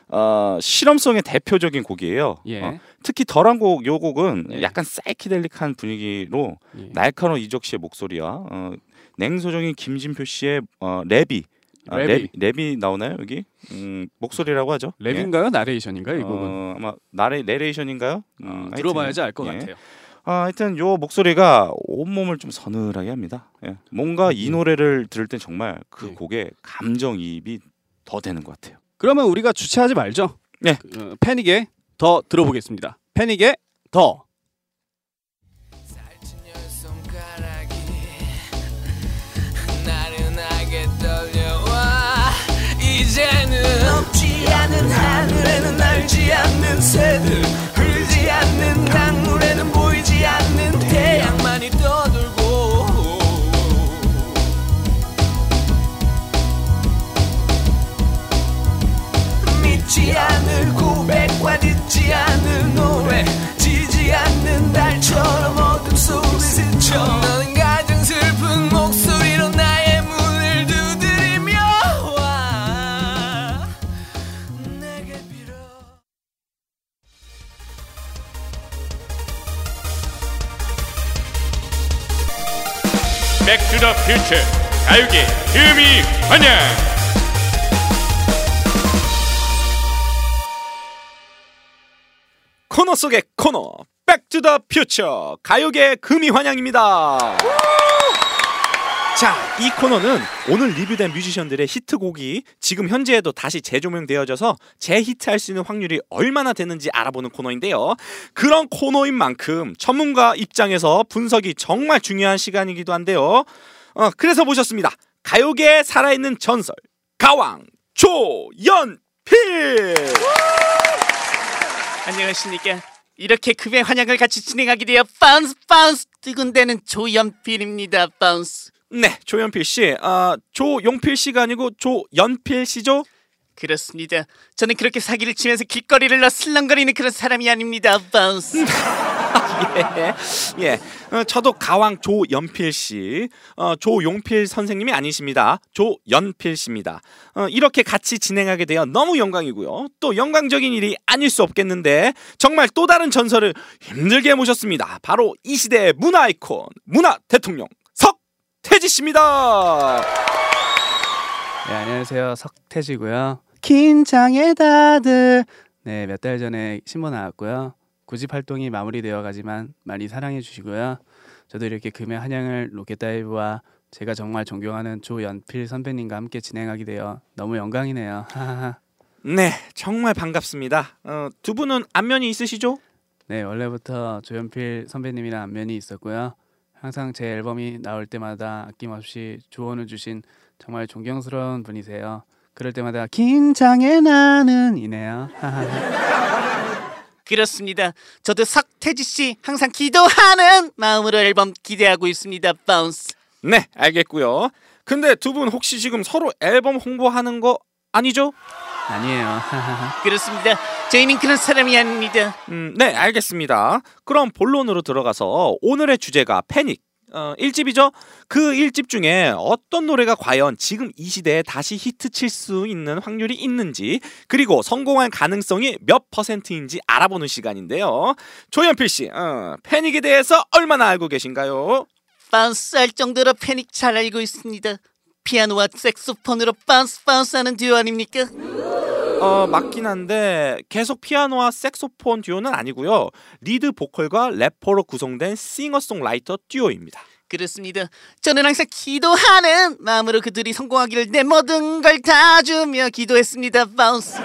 어, 실험성의 대표적인 곡이에요. 예. 어, 특히 더란 곡, 요 곡은 예. 약간 사이키델릭한 분위기로 예. 날카로운 이적 씨의 목소리와 어, 냉소적인 김진표 씨의 어, 랩이 아, 랩이. 랩, 랩이 나오나요 여기? 음, 목소리라고 하죠. 랩인가요? 나레이션인가요? 예. 이 곡은? 어, 아마 나레 내레이션인가요? 음, 어, 하여튼, 들어봐야지 알것 예. 같아요. 아, 하여튼 요 목소리가 온 몸을 좀 서늘하게 합니다. 예. 뭔가 이 노래를 들을 땐 정말 그 예. 곡에 감정이입이 더 되는 것 같아요. 그러면 우리가 주체하지 말죠. 네. 그, 어, 패닉의 더 들어보겠습니다. 패닉의 더. 않은 하늘에는 날지 않는 새들 흐르지 않는 강물에는 태양만이 떠돌고. 믿지 않을 고백과 듣지 않을 노래 지지 않는 달처럼 어둠 속을 스쳐 the future 가요계 금의환향 코너 속의 코너 back to the future 가요계 금의환향입니다. 자, 이 코너는 오늘 리뷰된 뮤지션들의 히트곡이 지금 현재에도 다시 재조명되어져서 재히트할 수 있는 확률이 얼마나 되는지 알아보는 코너인데요. 그런 코너인 만큼 전문가 입장에서 분석이 정말 중요한 시간이기도 한데요. 어, 그래서 모셨습니다. 가요계에 살아있는 전설 가왕 조연필. 안녕하십니까. 이렇게 금의환향을 같이 진행하게 되어 bounce bounce 두근대는 조연필입니다. bounce. 네, 조연필 씨. 아, 조용필 씨가 아니고 조연필 씨죠? 그렇습니다. 저는 그렇게 사기를 치면서 길거리를 어슬렁거리는 그런 사람이 아닙니다. bounce. 예, 예. 어, 저도 가왕 조연필 씨, 어, 조용필 선생님이 아니십니다. 조연필 씨입니다. 어, 이렇게 같이 진행하게 되어 너무 영광이고요. 또 영광적인 일이 아닐 수 없겠는데 정말 또 다른 전설을 힘들게 모셨습니다. 바로 이 시대의 문화 아이콘, 문화 대통령 석 태지 씨입니다. 네, 안녕하세요. 석태지고요. 긴장의 다들. 네, 몇 달 전에 신보 나왔고요. 구집 활동이 마무리되어 가지만 많이 사랑해 주시고요. 저도 이렇게 금의 한양을 로켓다이브와 제가 정말 존경하는 조연필 선배님과 함께 진행하게 되어 너무 영광이네요. 네, 정말 반갑습니다. 어, 두 분은 안면이 있으시죠? 네, 원래부터 조연필 선배님이랑 안면이 있었고요. 항상 제 앨범이 나올 때마다 아낌없이 조언을 주신 정말 존경스러운 분이세요. 그럴 때마다 긴장의 나날이네요. 그렇습니다. 저도 석태지 씨 항상 기도하는 마음으로 앨범 기대하고 있습니다. bounce. 네, 알겠고요. 근데 두 분 혹시 지금 서로 앨범 홍보하는 거 아니죠? 아니에요. 그렇습니다. 저희는 그런 사람이 아닙니다. 음, 네, 알겠습니다. 그럼 본론으로 들어가서 오늘의 주제가 패닉. 어, 1집이죠. 그 1집 중에 어떤 노래가 과연 지금 이 시대에 다시 히트 칠 수 있는 확률이 있는지 그리고 성공할 가능성이 몇 퍼센트인지 알아보는 시간인데요. 조연필 씨, 어, 패닉에 대해서 얼마나 알고 계신가요? 할 정도로 패닉 잘 알고 있습니다. 피아노와 색소폰으로 bounce bounce 하는 듀오 아닙니까? 어, 맞긴 한데 계속 피아노와 색소폰 듀오는 아니고요. 리드 보컬과 래퍼로 구성된 싱어송라이터 듀오입니다. 그렇습니다. 저는 항상 기도하는 마음으로 그들이 성공하기를 내 모든 걸 다 주며 기도했습니다. bounce.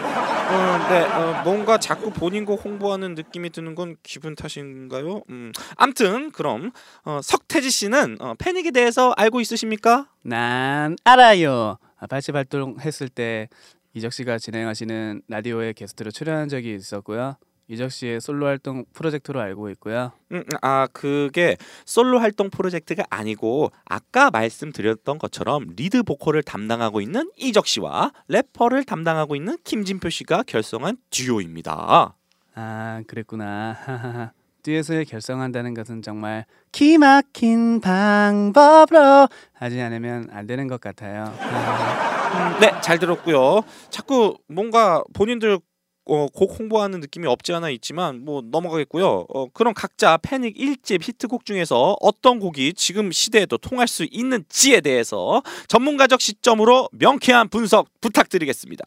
어, 네, 어, 뭔가 자꾸 본인 곡 홍보하는 느낌이 드는 건 기분 탓인가요? 음, 암튼 그럼 어, 석태지 씨는 어, 패닉에 대해서 알고 있으십니까? 난 알아요. 아, 당시 활동했을 때 이적 씨가 진행하시는 라디오에 게스트로 출연한 적이 있었고요. 이적 씨의 솔로 활동 프로젝트로 알고 있고요. 음, 음, 아 그게 솔로 활동 프로젝트가 아니고 아까 말씀드렸던 것처럼 리드 보컬을 담당하고 있는 이적 씨와 래퍼를 담당하고 있는 김진표 씨가 결성한 듀오입니다. 아 그랬구나. 듀엣을 결성한다는 것은 정말 기막힌 방법으로 하지 않으면 안 되는 것 같아요. 하하하. 네, 잘 들었고요. 자꾸 뭔가 본인들 어, 곡 홍보하는 느낌이 없지 않아 있지만 뭐 넘어가겠고요. 어, 그럼 각자 패닉 1집 히트곡 중에서 어떤 곡이 지금 시대에도 통할 수 있는지에 대해서 전문가적 시점으로 명쾌한 분석 부탁드리겠습니다.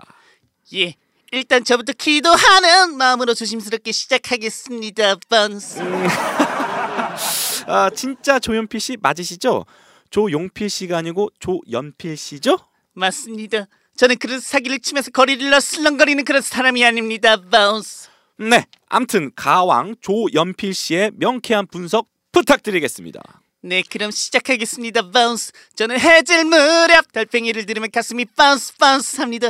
예. 일단 저부터 기도하는 마음으로 조심스럽게 시작하겠습니다. bounce. 아, 진짜 조연필 씨 맞으시죠? 조용필 씨가 아니고 조연필 씨죠? 맞습니다. 저는 그런 사기를 치면서 거리를 어슬렁거리는 그런 사람이 아닙니다. bounce. 네, 암튼 가왕 조연필 씨의 명쾌한 분석 부탁드리겠습니다. 네, 그럼 시작하겠습니다. bounce. 저는 해질 무렵 달팽이를 들으면 가슴이 bounce bounce 합니다.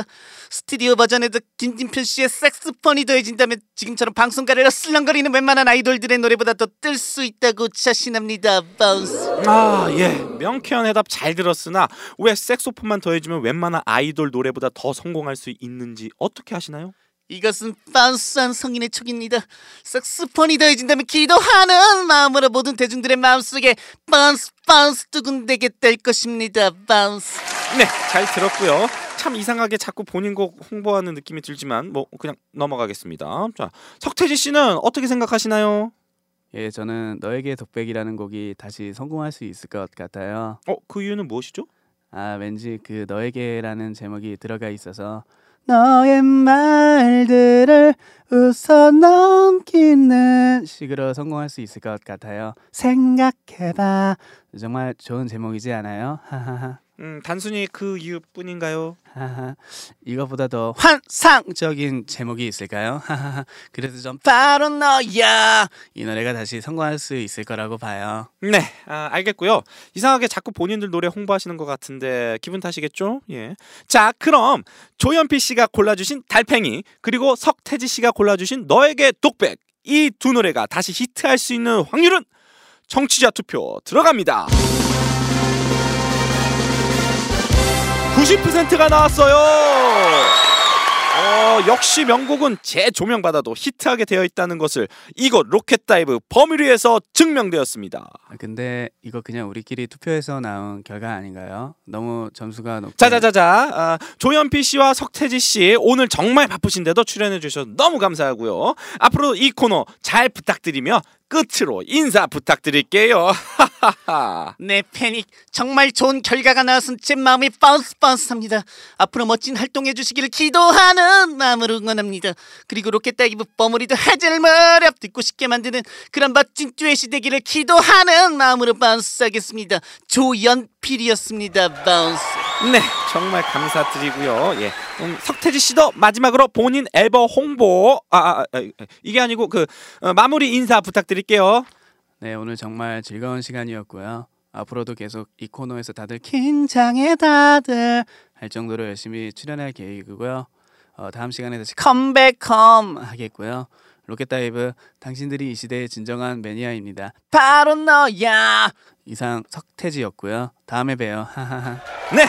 스튜디오 버전에도 김진표 씨의 색소폰이 더해진다면 지금처럼 방송가를 어슬렁거리는 웬만한 아이돌들의 노래보다 더 뜰 수 있다고 자신합니다. bounce. 아, 예. 명쾌한 해답 잘 들었으나 왜 색소폰만 더해주면 웬만한 아이돌 노래보다 더 성공할 수 있는지 어떻게 아시나요? 이것은 bounce한 성인의 촉입니다. 색소폰이 더해진다면 기도하는 마음으로 모든 대중들의 마음속에 bounce bounce 두근대게 될 것입니다. bounce. 네, 잘 들었고요. 참 이상하게 자꾸 본인 곡 홍보하는 느낌이 들지만 뭐 그냥 넘어가겠습니다. 자, 석태지 씨는 어떻게 생각하시나요? 예, 저는 너에게 독백이라는 곡이 다시 성공할 수 있을 것 같아요. 어, 그 이유는 무엇이죠? 아, 왠지 그 너에게라는 제목이 들어가 있어서 너의 말들을 웃어 넘기는 식으로 성공할 수 있을 것 같아요. 생각해봐. 정말 좋은 제목이지 않아요? 하하하. 음, 단순히 그 이유뿐인가요? 하하. 이거보다 더 환상적인 제목이 있을까요? 그래도 좀 바로 너야 이 노래가 다시 성공할 수 있을 거라고 봐요. 네, 아, 알겠고요. 이상하게 자꾸 본인들 노래 홍보하시는 것 같은데 기분 탓이겠죠? 예. 자, 그럼 조현필 씨가 골라주신 달팽이 그리고 석태지 씨가 골라주신 너에게 독백 이 두 노래가 다시 히트할 수 있는 확률은 청취자 투표 들어갑니다. 90%가 나왔어요. 어, 역시 명곡은 재조명받아도 히트하게 되어 있다는 것을 이곳 로켓다이브 버뮤리에서 증명되었습니다. 아, 근데 이거 그냥 우리끼리 투표해서 나온 결과 아닌가요? 너무 점수가 높게 자자자자 아, 조연필 씨와 석태지 씨 오늘 정말 바쁘신데도 출연해 주셔서 너무 감사하고요. 앞으로 이 코너 잘 부탁드리며 끝으로 인사 부탁드릴게요. 네, 패닉. 정말 좋은 결과가 나와서 제 마음이 bounce bounce합니다. 앞으로 멋진 활동해 주시기를 기도하는 마음으로 응원합니다. 그리고 로켓다이브 버뮤리도 해질 무렵 듣고 싶게 만드는 그런 멋진 듀엣이 되기를 기도하는 마음으로 bounce하겠습니다. 조연필이었습니다. bounce. 네, 정말 감사드리고요. 예, 음, 석태지 씨도 마지막으로 본인 앨범 홍보 아, 아, 아 이게 아니고 그 어, 마무리 인사 부탁드릴게요. 네, 오늘 정말 즐거운 시간이었고요. 앞으로도 계속 이 코너에서 다들 긴장해 다들 할 정도로 열심히 출연할 계획이고요. 어, 다음 시간에 다시 come back home 하겠고요. 로켓다이브 당신들이 이 시대의 진정한 매니아입니다. 바로 너야. 이상 석태지였고요. 다음에 봬요. 하하하. 네,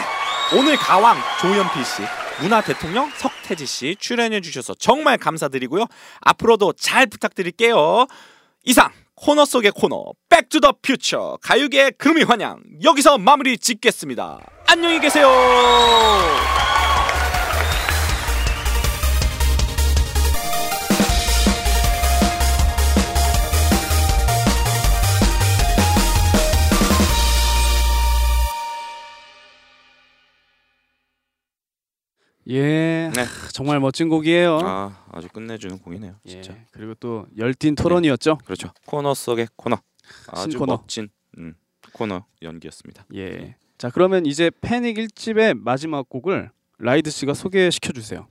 오늘 가왕 조연필 씨, 문화 대통령 석태지 씨 출연해 주셔서 정말 감사드리고요. 앞으로도 잘 부탁드릴게요. 이상 코너 속의 코너 Back to the Future 가요계 금의환향 여기서 마무리 짓겠습니다. 안녕히 계세요. 예, 네. 정말 멋진 곡이에요. 아, 아주 끝내주는 공이네요. 예, 진짜. 그리고 또 열띤 토론이었죠. 그렇죠. 코너 속의 코너. 아주 신코너. 멋진 음, 코너 연기였습니다. 예. 자 그러면 이제 패닉 1집의 마지막 곡을 라이드 씨가 소개시켜 주세요.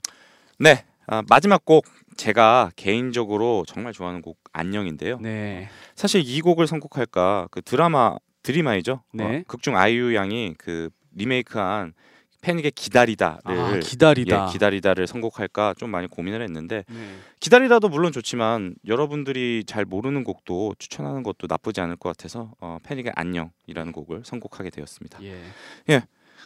네, 아, 마지막 곡 제가 개인적으로 정말 좋아하는 곡 안녕인데요. 네. 사실 이 곡을 선곡할까 그 드라마 드리마이죠. 네. 어, 극중 아이유 양이 그 리메이크한 패닉의 기다리다를 아, 기다리다. 예, 기다리다를 선곡할까 좀 많이 고민을 했는데 네. 기다리다도 물론 좋지만 여러분들이 잘 모르는 곡도 추천하는 것도 나쁘지 않을 것 같아서 어, 패닉의 안녕이라는 곡을 선곡하게 되었습니다. 예.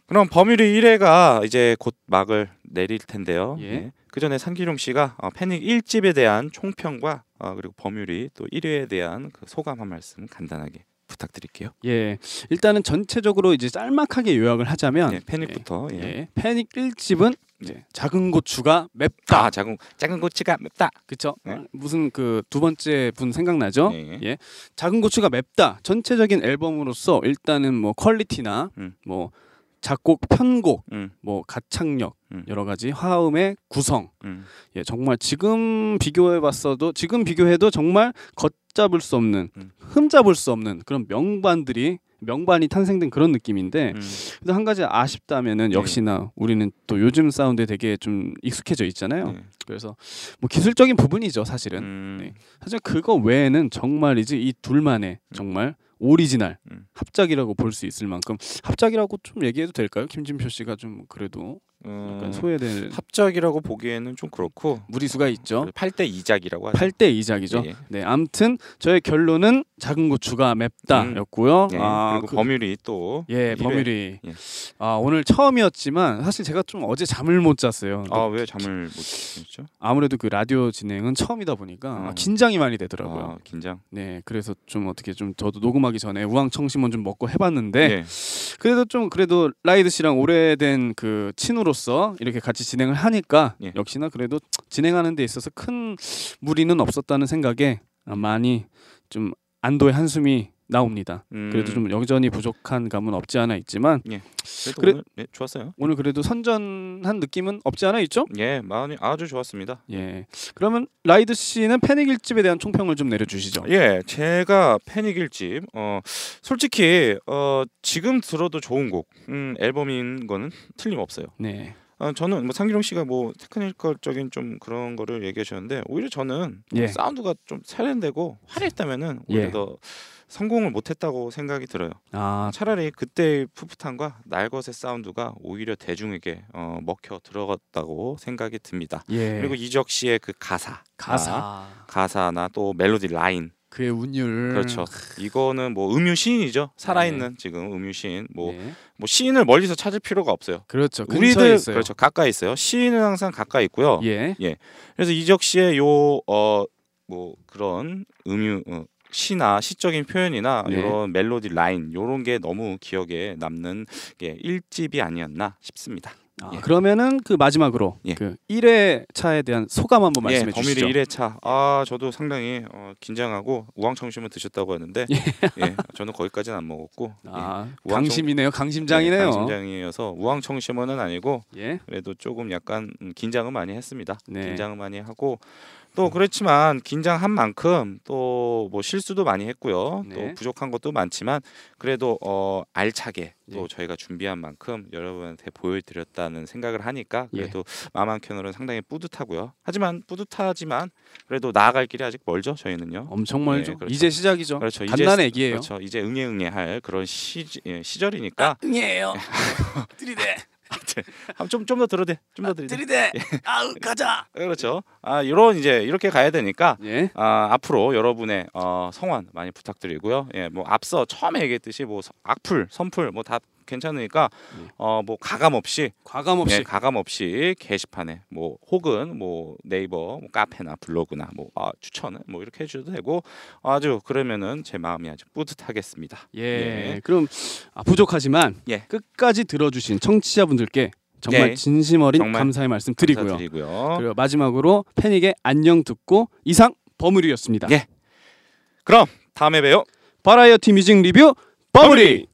그럼 범유리 1회가 이제 곧 막을 내릴 텐데요. 예. 그 전에 상기룡 씨가 어, 패닉 1집에 대한 총평과 어, 그리고 범유리 또 1회에 대한 그 소감 한 말씀 간단하게 부탁드릴게요. 예. 일단은 전체적으로 이제 짤막하게 요약을 하자면 예, 패닉부터 예. 예. 패닉 1집은 이제 작은 고추가 맵다. 아 작은 작은 고치가 맵다. 그쵸? 네. 어, 무슨 그 두 번째 분 생각나죠? 예. 예. 작은 고추가 맵다. 전체적인 앨범으로서 일단은 뭐 퀄리티나 음. 뭐 작곡, 편곡, 음, 뭐 가창력 음. 여러 가지 화음의 구성. 음. 예, 정말 지금 비교해 봤어도 지금 비교해도 정말 걷잡을 수 없는 음. 흠잡을 수 없는 그런 명반들이 명반이 탄생된 그런 느낌인데 음. 근데 한 가지 아쉽다면은 네. 역시나 우리는 또 요즘 사운드에 되게 좀 익숙해져 있잖아요. 네. 그래서 뭐 기술적인 부분이죠, 사실은. 음. 네. 사실 그거 외에는 정말이지 이 둘만의 정말 오리지널 음. 합작이라고 볼 수 있을 만큼 합작이라고 좀 얘기해도 될까요? 김진표 씨가 좀 그래도 어, 약간 소외될 합작이라고 보기에는 좀 그렇고 무리수가 있죠. 8대 2작이라고 하죠. 8대 2작이죠. 예. 네, 아무튼 저의 결론은 작은 고추가 맵다였고요. 예. 아, 그리고 그- 버뮤리 또 예, 일회. 버뮤리. 예. 아, 오늘 처음이었지만 사실 제가 좀 어제 잠을 못 잤어요. 아 왜 잠을 못 자죠? 아무래도 그 라디오 진행은 처음이다 보니까 어. 긴장이 많이 되더라고요. 아, 긴장. 네, 그래서 좀 어떻게 좀 저도 녹음하기 전에 우황청심원 좀 먹고 해봤는데 예. 그래도 좀 그래도 라이드 씨랑 오래된 그 친으로 서 이렇게 같이 진행을 하니까 예. 역시나 그래도 진행하는 데 있어서 큰 무리는 없었다는 생각에 많이 좀 안도의 한숨이 나옵니다. 음. 그래도 좀 여전히 부족한 감은 없지 않아 있지만 그래도 그래- 오늘 네, 좋았어요. 오늘 그래도 선전한 느낌은 없지 않아 있죠? 예, 마음이 아주 좋았습니다. 예. 그러면 라이드 씨는 패닉 일집에 대한 총평을 좀 내려 주시죠. 예, 제가 패닉 일집 어 솔직히 어 지금 들어도 좋은 곡 음, 앨범인 거는 틀림없어요. 네. 어, 저는 뭐 상기룡 씨가 뭐 테크니컬적인 좀 그런 거를 얘기하셨는데 오히려 저는 예. 사운드가 좀 세련되고 화려했다면은 오히려 예. 더 성공을 못했다고 생각이 들어요. 아, 차라리 그때의 풋풋함과 날것의 사운드가 오히려 대중에게 어, 먹혀 들어갔다고 생각이 듭니다. 예. 그리고 이적 씨의 그 가사, 가사, 가사나 또 멜로디 라인 그의 운율. 그렇죠. 이거는 뭐 음유 시인이죠. 살아있는 지금 음유 시인. 뭐, 네. 뭐 시인을 멀리서 찾을 필요가 없어요. 그렇죠. 우리들 있어요. 그렇죠. 가까이 있어요. 시인은 항상 가까이 있고요. 예. 그래서 이적 씨의 요 어 뭐 그런 음유 어, 시나 시적인 표현이나 네. 이런 멜로디 라인 요런 게 너무 기억에 남는 게 일집이 아니었나 싶습니다. 아, 예. 그러면은 그 마지막으로 예. 그 1회 차에 대한 소감 한번 말씀해 예, 범일이 주시죠. 1회차. 아, 저도 상당히 어, 긴장하고 우황청심을 드셨다고 하는데 예, 저는 거기까지는 안 먹었고 아, 예. 우황청- 강심이네요. 강심장이네요. 강심장이어서 우황청심은 아니고 예. 그래도 조금 약간 음, 긴장은 많이 했습니다. 네. 긴장은 많이 하고 또 그렇지만 긴장한 만큼 또 뭐 실수도 많이 했고요. 네. 또 부족한 것도 많지만 그래도 어 알차게 또 네. 저희가 준비한 만큼 여러분한테 보여드렸다는 생각을 하니까 예. 그래도 마음 한켠으로는 상당히 뿌듯하고요. 하지만 뿌듯하지만 그래도 나아갈 길이 아직 멀죠. 저희는요. 엄청 멀죠. 예, 그렇죠. 이제 시작이죠. 그렇죠. 이제 갓난 시- 애기예요. 그렇죠. 이제 응애응애할 그런 시, 예, 시절이니까 응애예요. 들이대. 좀좀 더 들어대. 좀 더 들이대. 들이대. 아우 가자. 그렇죠. 아 이런 이제 이렇게 가야 되니까 예. 아 앞으로 여러분의 어, 성원 많이 부탁드리고요. 예, 뭐 앞서 처음에 얘기했듯이 뭐 서- 악플, 선플 뭐 다 괜찮으니까 예. 어뭐 가감 없이 과감 없이 예, 가감 없이 게시판에 뭐 혹은 뭐 네이버 뭐 카페나 블로그나 뭐 아, 추천을 뭐 이렇게 해주셔도 되고 아주 그러면은 제 마음이 아주 뿌듯하겠습니다. 예. 예. 그럼 아, 부족하지만 예. 끝까지 들어주신 청취자분들께 정말 예. 진심 어린 정말 감사의 말씀 드리고요. 감사드리고요. 그리고 마지막으로 팬에게 안녕 듣고 이상 버무리였습니다. 예. 그럼 다음에 봬요. 바라이어티 뮤직 리뷰 버무리. 너무